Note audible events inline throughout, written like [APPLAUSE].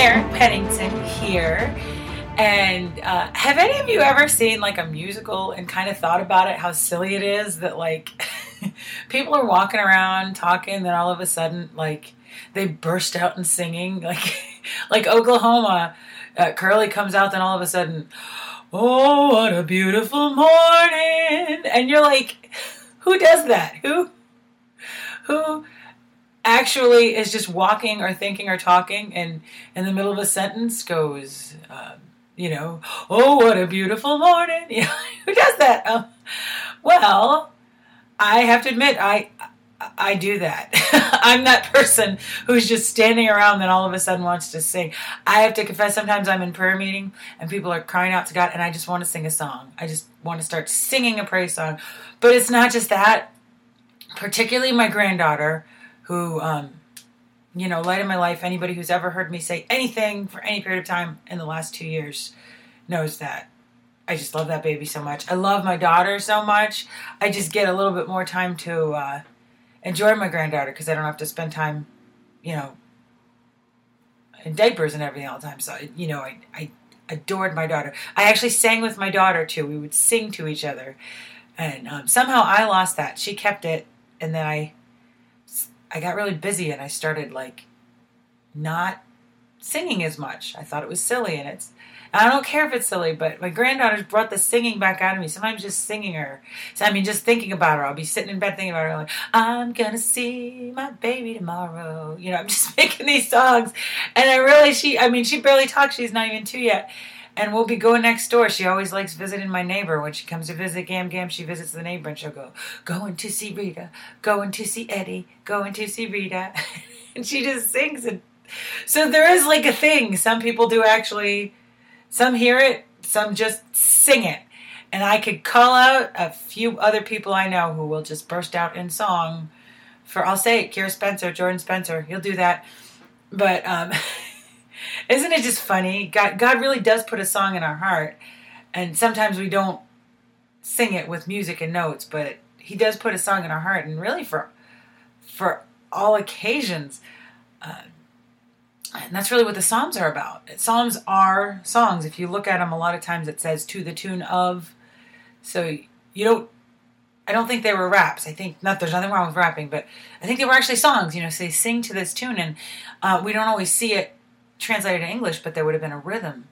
Karen Pennington here. And uh, have any of you ever seen like a musical and kind of thought about it, how silly it is that like [LAUGHS] people are walking around talking, then all of a sudden like they burst out in singing, [LAUGHS] like like Oklahoma. Uh, Curly comes out, then all of a sudden, oh, what a beautiful morning, and you're like, [LAUGHS] who does that? Who who actually is just walking or thinking or talking and in the middle of a sentence goes um, you know oh what a beautiful morning. [LAUGHS] Know, who does that? Um, well i have to admit i i do that. [LAUGHS] I'm that person who's just standing around and all of a sudden wants to sing. I have to confess sometimes i'm in prayer meeting and people are crying out to god and i just want to sing a song. I just want to start singing a praise song. But it's not just that. Particularly my granddaughter who, um, you know, light of my life, anybody who's ever heard me say anything for any period of time in the last two years knows that. I just love that baby so much. I love my daughter so much. I just get a little bit more time to uh, enjoy my granddaughter because I don't have to spend time, you know, in diapers and everything all the time. So, you know, I, I adored my daughter. I actually sang with my daughter too. We would sing to each other. And um, somehow I lost that. She kept it. And then I I got really busy and I started like not singing as much. I thought it was silly and it's I don't care if it's silly, but my granddaughter's brought the singing back out of me. Sometimes just singing her. So, I mean, just thinking about her. I'll be sitting in bed thinking about her, like, I'm gonna see my baby tomorrow. You know, I'm just [LAUGHS] making these songs. And I really, she, I mean, she barely talks. She's not even two yet and we'll be going next door. She always likes visiting my neighbor. When she comes to visit Gam Gam, she visits the neighbor and she'll go, going to see Rita, going to see Eddie, going to see Rita. [LAUGHS] and she just sings. And so there is like a thing. Some people do actually, some hear it, some just sing it. And I could call out a few other people I know who will just burst out in song for, I'll say it, Kira Spencer, Jordan Spencer, he'll do that. But, um, [LAUGHS] Isn't it just funny? God, God really does put a song in our heart, and sometimes we don't sing it with music and notes, but He does put a song in our heart, and really for for all occasions. Uh, and that's really what the Psalms are about. Psalms are songs. If you look at them, a lot of times it says to the tune of. So you don't. I don't think they were raps. I think not. There's nothing wrong with rapping, but I think they were actually songs. You know, so sing to this tune, and uh, we don't always see it translated to English, but there would have been a rhythm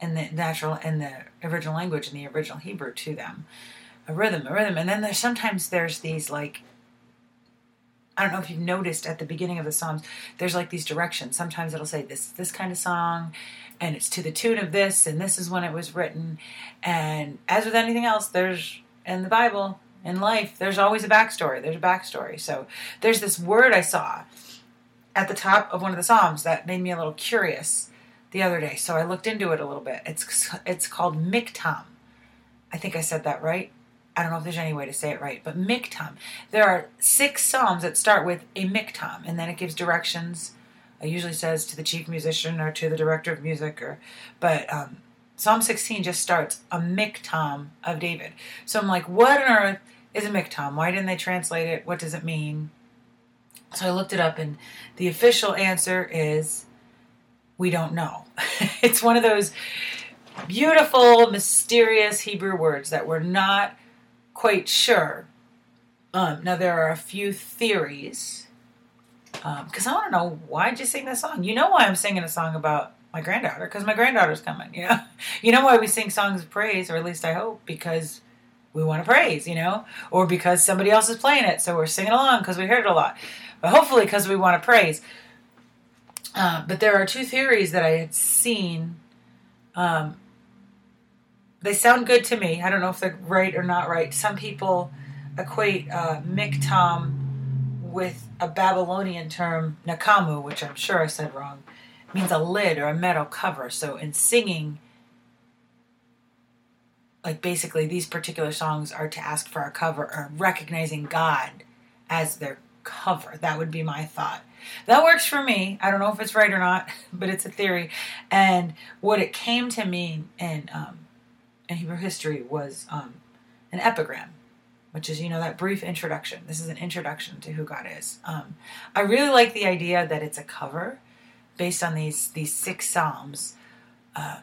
in the natural in the original language in the original Hebrew to them. A rhythm, a rhythm. And then there's sometimes there's these like I don't know if you've noticed at the beginning of the Psalms, there's like these directions. Sometimes it'll say this this kind of song and it's to the tune of this and this is when it was written. And as with anything else, there's in the Bible, in life, there's always a backstory. There's a backstory. So there's this word I saw at the top of one of the psalms that made me a little curious the other day. So I looked into it a little bit. It's it's called Miktam. I think I said that right. I don't know if there's any way to say it right, but Miktam. There are six psalms that start with a Miktam, and then it gives directions. It usually says to the chief musician or to the director of music, or but um, Psalm 16 just starts a Miktam of David. So I'm like, what on earth is a Miktam? Why didn't they translate it? What does it mean? So I looked it up, and the official answer is we don't know. [LAUGHS] it's one of those beautiful, mysterious Hebrew words that we're not quite sure. Um, now, there are a few theories. Because um, I want to know why did you sing this song? You know why I'm singing a song about my granddaughter? Because my granddaughter's coming. You know, [LAUGHS] you know why we sing songs of praise, or at least I hope, because we want to praise. You know, or because somebody else is playing it, so we're singing along because we heard it a lot hopefully because we want to praise. Uh, but there are two theories that I had seen. Um, they sound good to me. I don't know if they're right or not right. Some people equate uh, miktam with a Babylonian term nakamu, which I'm sure I said wrong, means a lid or a metal cover. So in singing, like basically these particular songs are to ask for a cover or recognizing God as their cover. That would be my thought. That works for me. I don't know if it's right or not, [LAUGHS] but it's a theory. And what it came to mean in um, in Hebrew history was um, an epigram, which is you know that brief introduction. This is an introduction to who God is. Um, I really like the idea that it's a cover based on these these six psalms. Um,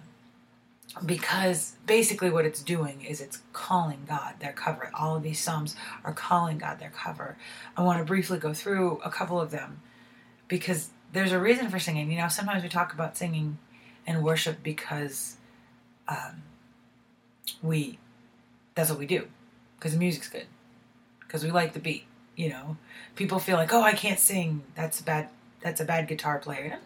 because basically what it's doing is it's calling God their cover. All of these psalms are calling God their cover. I want to briefly go through a couple of them because there's a reason for singing. You know, sometimes we talk about singing and worship because um, we that's what we do because the music's good because we like the beat. You know, people feel like, oh, I can't sing. That's a bad. That's a bad guitar player.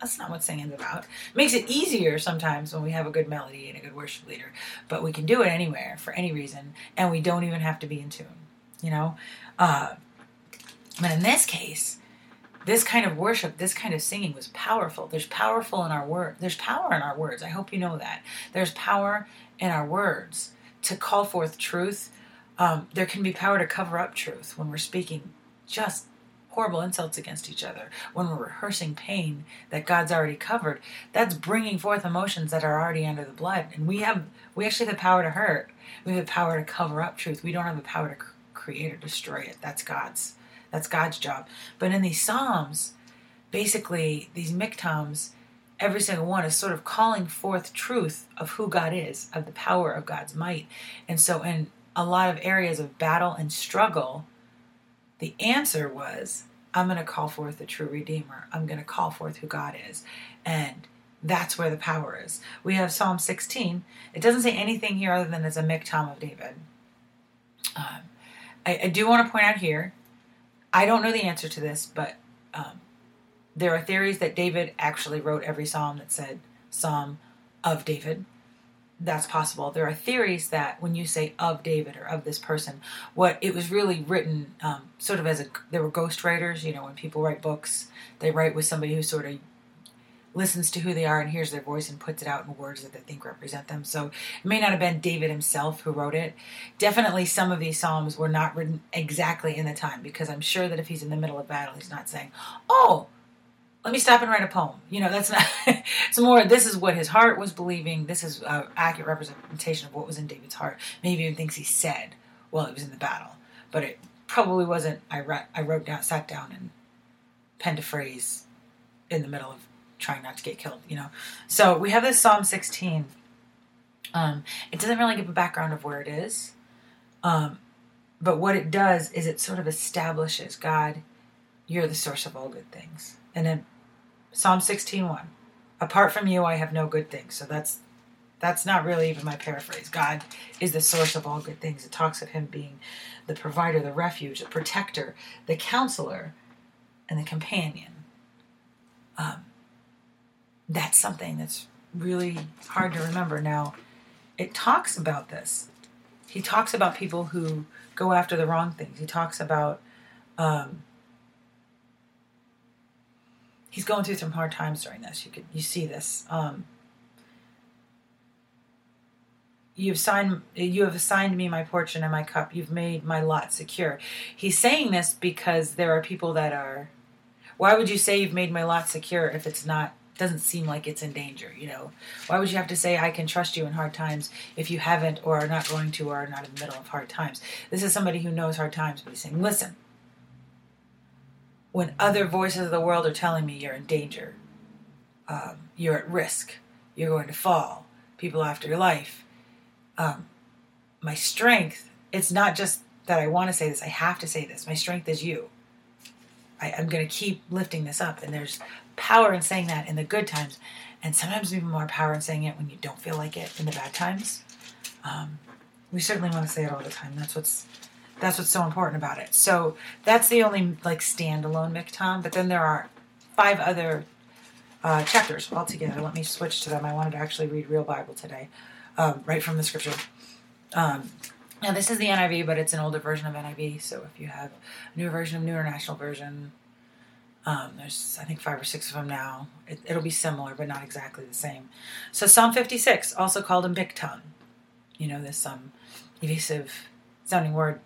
That's not what singing's about. Makes it easier sometimes when we have a good melody and a good worship leader, but we can do it anywhere for any reason, and we don't even have to be in tune. You know, uh, but in this case, this kind of worship, this kind of singing was powerful. There's powerful in our word. There's power in our words. I hope you know that. There's power in our words to call forth truth. Um, there can be power to cover up truth when we're speaking just horrible insults against each other, when we're rehearsing pain that God's already covered, that's bringing forth emotions that are already under the blood. And we have, we actually have the power to hurt. We have the power to cover up truth. We don't have the power to create or destroy it. That's God's. That's God's job. But in these Psalms, basically, these miktams, every single one is sort of calling forth truth of who God is, of the power of God's might. And so, in a lot of areas of battle and struggle, the answer was, I'm going to call forth the true Redeemer. I'm going to call forth who God is. And that's where the power is. We have Psalm 16. It doesn't say anything here other than it's a miktam of David. Um, I, I, do want to point out here, I don't know the answer to this, but um, there are theories that David actually wrote every psalm that said Psalm of David that's possible. There are theories that when you say of David or of this person, what it was really written um, sort of as a there were ghostwriters. You know, when people write books, they write with somebody who sort of listens to who they are and hears their voice and puts it out in words that they think represent them. So it may not have been David himself who wrote it. Definitely some of these psalms were not written exactly in the time because I'm sure that if he's in the middle of battle, he's not saying, "Oh, let me stop and write a poem. You know, that's not. [LAUGHS] it's more. This is what his heart was believing. This is an accurate representation of what was in David's heart. Maybe even things he said while he was in the battle, but it probably wasn't. I wrote. I wrote down, sat down, and penned a phrase in the middle of trying not to get killed. You know. So we have this Psalm 16. Um, it doesn't really give a background of where it is, um, but what it does is it sort of establishes God. You're the source of all good things, and then Psalm 16:1. Apart from you I have no good things. So that's that's not really even my paraphrase. God is the source of all good things. It talks of him being the provider, the refuge, the protector, the counselor, and the companion. Um, that's something that's really hard to remember. Now, it talks about this. He talks about people who go after the wrong things. He talks about um, he's going through some hard times during this. You could you see this. Um, you've signed you have assigned me my portion and my cup you've made my lot secure he's saying this because there are people that are why would you say you've made my lot secure if it's not doesn't seem like it's in danger you know why would you have to say i can trust you in hard times if you haven't or are not going to or are not in the middle of hard times this is somebody who knows hard times but he's saying listen when other voices of the world are telling me you're in danger, um, you're at risk, you're going to fall, people after your life. Um, my strength, it's not just that I want to say this, I have to say this. My strength is you. I, am going to keep lifting this up. And there's power in saying that in the good times, and sometimes even more power in saying it when you don't feel like it in the bad times. Um, we certainly want to say it all the time. That's what's that's what's so important about it. So that's the only like standalone Miktam, but then there are five other uh, chapters altogether. Let me switch to them. I wanted to actually read real Bible today, um, right from the scripture. Um, Now, this is the NIV, but it's an older version of NIV. So if you have a newer version of New International Version, um, there's, I think, five or six of them now. It, it'll be similar, but not exactly the same. So Psalm 56, also called a miktam, you know, this um, evasive sounding word.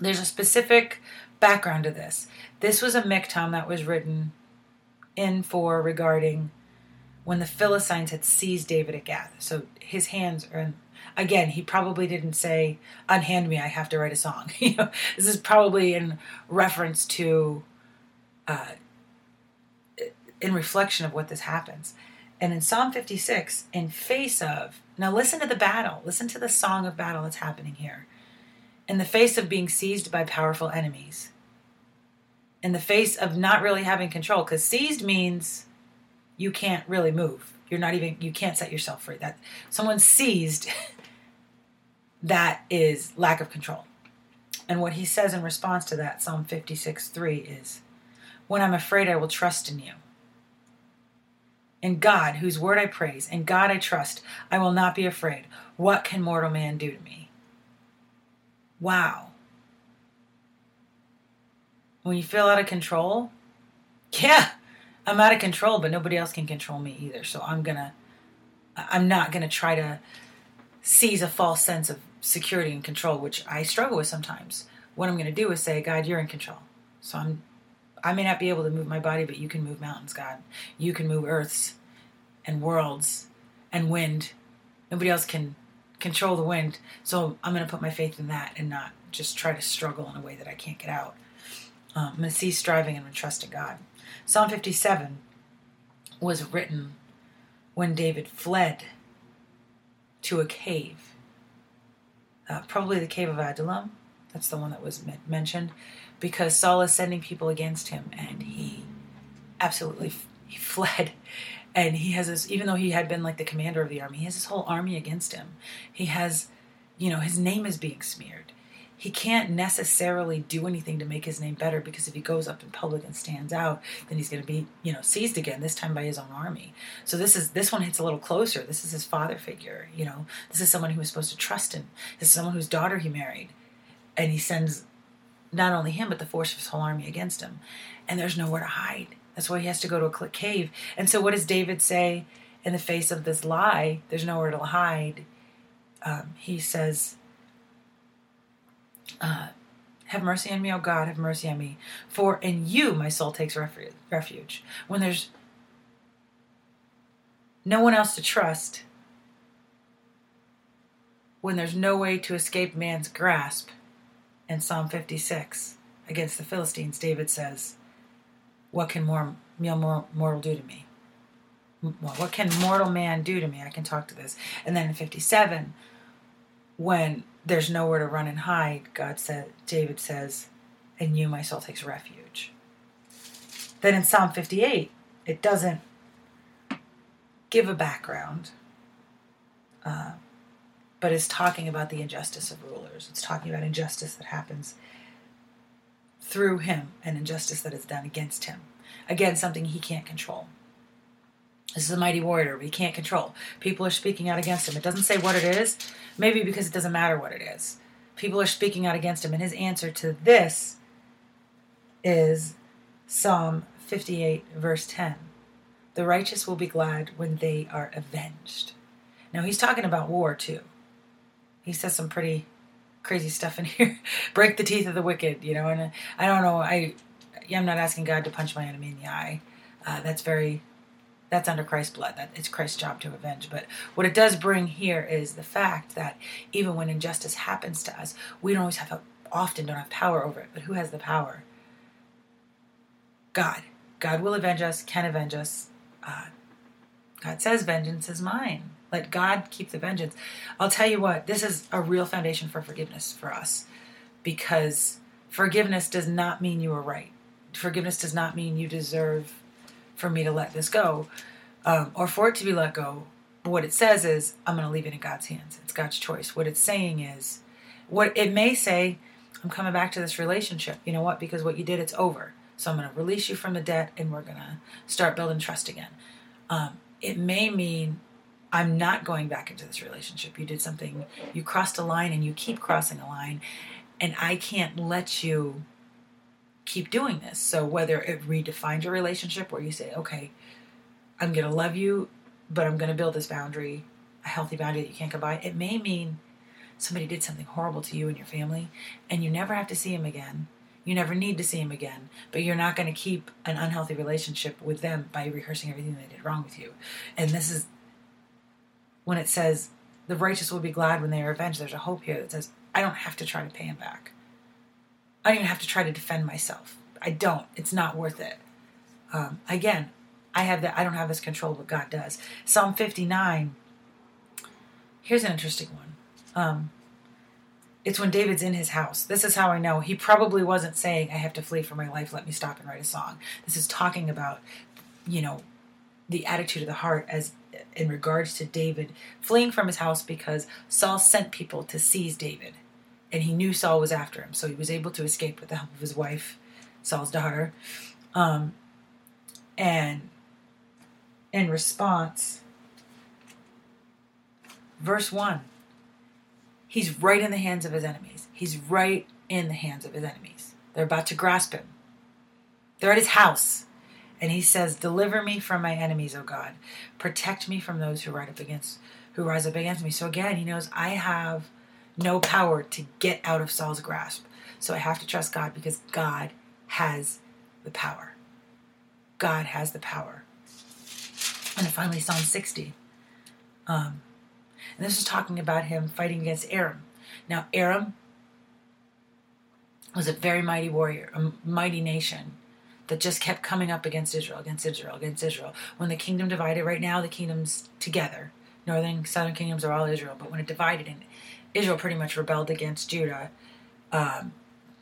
There's a specific background to this. This was a miktam that was written in for regarding when the Philistines had seized David at Gath. So his hands are in, again, he probably didn't say, "Unhand me, I have to write a song." [LAUGHS] you know, this is probably in reference to, uh, in reflection of what this happens. And in Psalm 56, in face of now, listen to the battle. Listen to the song of battle that's happening here. In the face of being seized by powerful enemies, in the face of not really having control, because seized means you can't really move. You're not even you can't set yourself free. That someone seized [LAUGHS] that is lack of control. And what he says in response to that, Psalm 56 3 is, When I'm afraid, I will trust in you. In God, whose word I praise, in God I trust, I will not be afraid. What can mortal man do to me? Wow. When you feel out of control, yeah, I'm out of control, but nobody else can control me either. So I'm gonna, I'm not gonna try to seize a false sense of security and control, which I struggle with sometimes. What I'm gonna do is say, God, you're in control. So I'm, I may not be able to move my body, but you can move mountains, God. You can move earths and worlds and wind. Nobody else can control the wind. So I'm gonna put my faith in that and not just try to struggle in a way that I can't get out. Um, I'm gonna cease striving and trust in God. Psalm 57 was written when David fled to a cave, uh, probably the cave of Adullam. That's the one that was mentioned, because Saul is sending people against him, and he absolutely he [LAUGHS] fled. And he has this, even though he had been like the commander of the army, he has this whole army against him. He has, you know, his name is being smeared he can't necessarily do anything to make his name better because if he goes up in public and stands out, then he's going to be, you know, seized again. This time by his own army. So this is this one hits a little closer. This is his father figure. You know, this is someone who was supposed to trust him. This is someone whose daughter he married, and he sends not only him but the force of his whole army against him, and there's nowhere to hide. That's why he has to go to a cave. And so, what does David say in the face of this lie? There's nowhere to hide. Um, he says, uh, have mercy on me, O God, have mercy on me. For in you my soul takes refuge. When there's no one else to trust, when there's no way to escape man's grasp, in Psalm 56 against the Philistines, David says, What can more, mortal do to me? What can mortal man do to me? I can talk to this. And then in 57, when there's nowhere to run and hide, God said, David says, in you my soul takes refuge. Then in Psalm 58, it doesn't give a background, uh, but is talking about the injustice of rulers. It's talking about injustice that happens through him an injustice that is done against him. Again, something he can't control. This is a mighty warrior, but he can't control. People are speaking out against him. It doesn't say what it is, maybe because it doesn't matter what it is. People are speaking out against him, and his answer to this is Psalm 58, verse 10. The righteous will be glad when they are avenged. Now, he's talking about war, too. He says some pretty crazy stuff in [LAUGHS] here. Break the teeth of the wicked, you know, and I don't know. I, I'm not asking God to punch my enemy in the eye. Uh, that's very that's under Christ's blood. That it's Christ's job to avenge. But what it does bring here is the fact that even when injustice happens to us, we don't always have often don't have power over it. But who has the power? God. God will avenge us. Can avenge us. Uh, God says, "Vengeance is mine." Let God keep the vengeance. I'll tell you what. This is a real foundation for forgiveness for us, because forgiveness does not mean you are right. Forgiveness does not mean you deserve for me to let this go um, or for it to be let go. But what it says is, I'm going to leave it in God's hands. It's God's choice. What it's saying is, what it may say, I'm coming back to this relationship. You know what? Because what you did, it's over. So I'm going to release you from the debt and we're going to start building trust again. Um, it may mean I'm not going back into this relationship. You did something, you crossed a line and you keep crossing a line, and I can't let you keep doing this. So, whether it redefines your relationship where you say, okay, I'm going to love you, but I'm going to build this boundary, a healthy boundary that you can't go by, it may mean somebody did something horrible to you and your family, and you never have to see him again. You never need to see him again, but you're not going to keep an unhealthy relationship with them by rehearsing everything they did wrong with you. And this is when it says, the righteous will be glad when they are avenged. There's a hope here that says, I don't have to try to pay him back. I don't even have to try to defend myself. I don't. It's not worth it. Um, again, I have that. I don't have this control, but God does. Psalm 59. Here's an interesting one. Um, it's when David's in his house. This is how I know he probably wasn't saying, "I have to flee for my life. Let me stop and write a song." This is talking about, you know, the attitude of the heart as in regards to David fleeing from his house because Saul sent people to seize David, and he knew Saul was after him, so he was able to escape with the help of his wife, Saul's daughter. Um, and in response, verse 1 he's right in the hands of his enemies. He's right in the hands of his enemies. They're about to grasp him. They're at his house. And he says, Deliver me from my enemies, O God. Protect me from those who rise up against who rise up against me. So again, he knows I have no power to get out of Saul's grasp. So I have to trust God because God has the power. God has the power. And finally, Psalm 60. Um, and this is talking about him fighting against Aram. Now, Aram was a very mighty warrior, a mighty nation that just kept coming up against Israel, against Israel, against Israel. When the kingdom divided, right now the kingdoms together, northern, southern kingdoms are all Israel, but when it divided, and Israel pretty much rebelled against Judah um,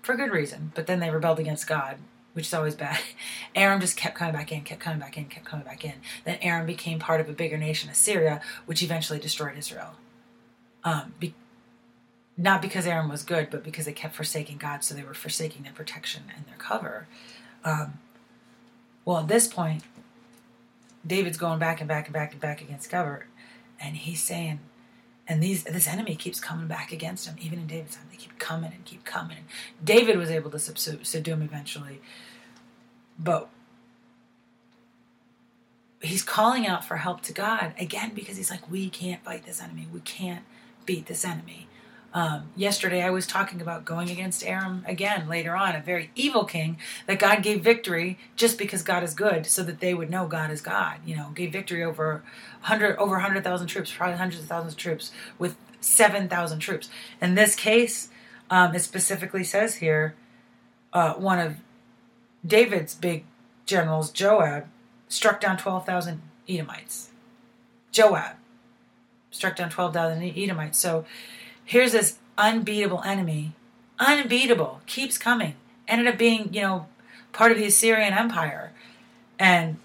for good reason, but then they rebelled against God which is always bad. [LAUGHS] Aram just kept coming back in, kept coming back in, kept coming back in. Then Aram became part of a bigger nation, Assyria, which eventually destroyed Israel. Um, be- not because Aram was good, but because they kept forsaking God, so they were forsaking their protection and their cover. Um, well, at this point, David's going back and back and back and back against cover, and he's saying, and these this enemy keeps coming back against him, even in David's time. They keep coming and keep coming. David was able to subdue him eventually, but he's calling out for help to God again because he's like, we can't fight this enemy. We can't beat this enemy. Um, yesterday, I was talking about going against Aram again later on, a very evil king that God gave victory just because God is good, so that they would know God is God. You know, gave victory over hundred over hundred thousand troops, probably hundreds of thousands of troops, with seven thousand troops. In this case, um, it specifically says here, uh, one of David's big generals, Joab, struck down 12,000 Edomites. Joab struck down 12,000 Edomites. So here's this unbeatable enemy, unbeatable, keeps coming. Ended up being, you know, part of the Assyrian Empire. And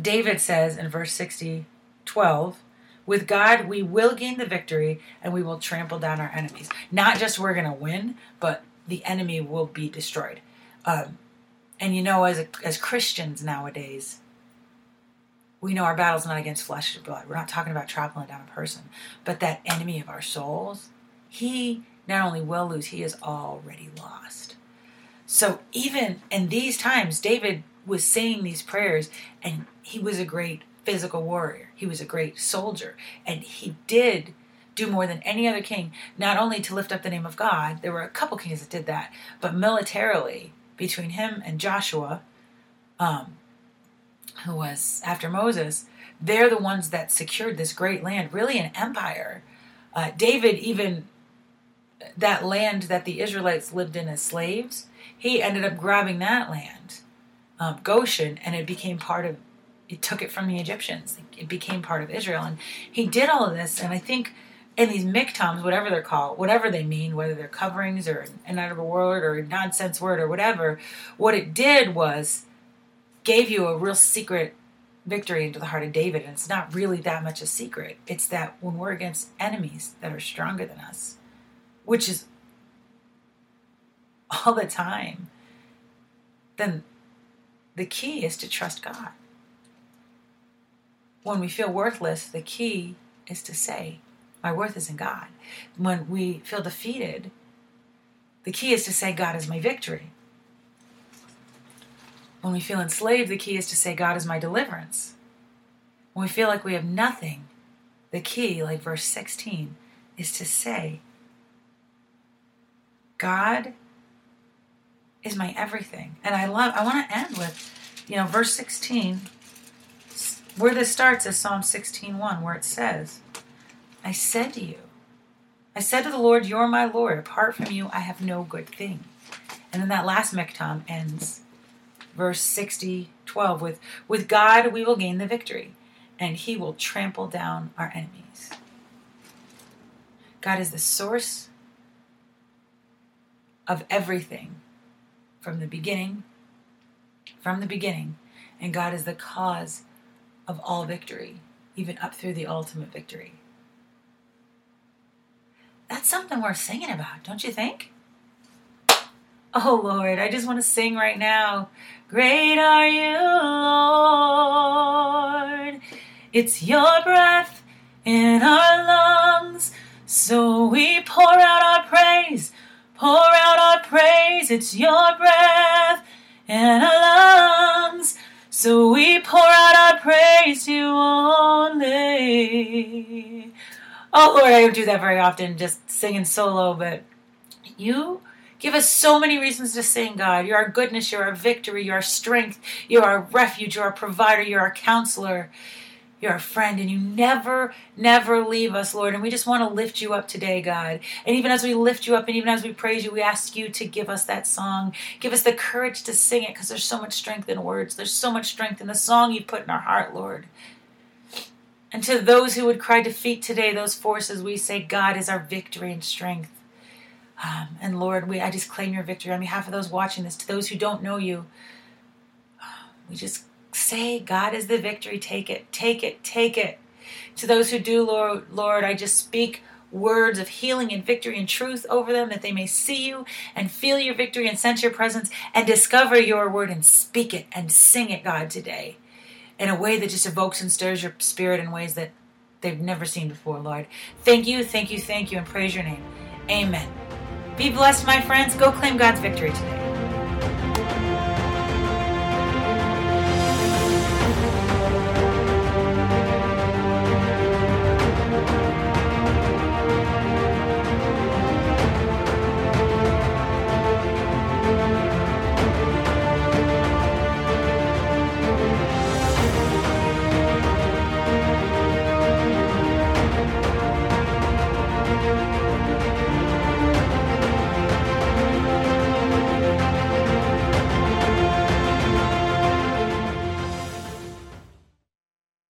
David says in verse 60, 12, with God, we will gain the victory and we will trample down our enemies. Not just we're going to win, but the enemy will be destroyed. Um, and you know, as as Christians nowadays, we know our battle's not against flesh and blood. We're not talking about trampling down a person, but that enemy of our souls, he not only will lose, he is already lost. So even in these times, David was saying these prayers, and he was a great physical warrior. He was a great soldier, and he did do more than any other king, not only to lift up the name of God, there were a couple kings that did that, but militarily, between him and Joshua, um, who was after Moses, they're the ones that secured this great land, really an empire. Uh, David, even that land that the Israelites lived in as slaves, he ended up grabbing that land, um, Goshen, and it became part of he took it from the Egyptians. It became part of Israel. And he did all of this. And I think in these miktams, whatever they're called, whatever they mean, whether they're coverings or an a word or a nonsense word or whatever, what it did was gave you a real secret victory into the heart of David. And it's not really that much a secret. It's that when we're against enemies that are stronger than us, which is [LAUGHS] all the time, then the key is to trust God when we feel worthless, the key is to say, My worth is in God. When we feel defeated, the key is to say, God is my victory. When we feel enslaved, the key is to say, God is my deliverance. When we feel like we have nothing, the key, like verse 16, is to say, God is my everything. And I love, I want to end with, you know, verse 16, where this starts is Psalm 16:1, where it says, I said to you, I said to the Lord, You're my Lord. Apart from you, I have no good thing. And then that last miktam ends, verse 60, 12, with, With God we will gain the victory, and he will trample down our enemies. God is the source of everything from the beginning, from the beginning, and God is the cause of all victory, even up through the ultimate victory. That's something worth singing about, don't you think? Oh Lord, I just want to sing right now. Great are you, Lord. It's your breath in our lungs. So we pour out our praise, pour out our praise. It's your breath in our lungs. So we pour out our praise to you only. Oh Lord, I don't do that very often, just singing solo, but you give us so many reasons to sing, God. You're our goodness, you're our victory, you're our strength, you're our refuge, you're our provider, you're our counselor. You're a friend and you never, never leave us, Lord. And we just want to lift you up today, God. And even as we lift you up and even as we praise you, we ask you to give us that song. Give us the courage to sing it because there's so much strength in words. There's so much strength in the song you put in our heart, Lord. And to those who would cry defeat today, those forces, we say, God is our victory and strength. Um, and Lord, we, I just claim your victory on behalf of those watching this. To those who don't know you, we just say, God is the victory. Take it, take it, take it. To those who do, Lord, Lord, I just speak words of healing and victory and truth over them that they may see you and feel your victory and sense your presence and discover your word and speak it and sing it, God, today in a way that just evokes and stirs your spirit in ways that they've never seen before, Lord. Thank you, thank you, thank you, and praise your name. Amen. Be blessed, my friends. Go claim God's victory today.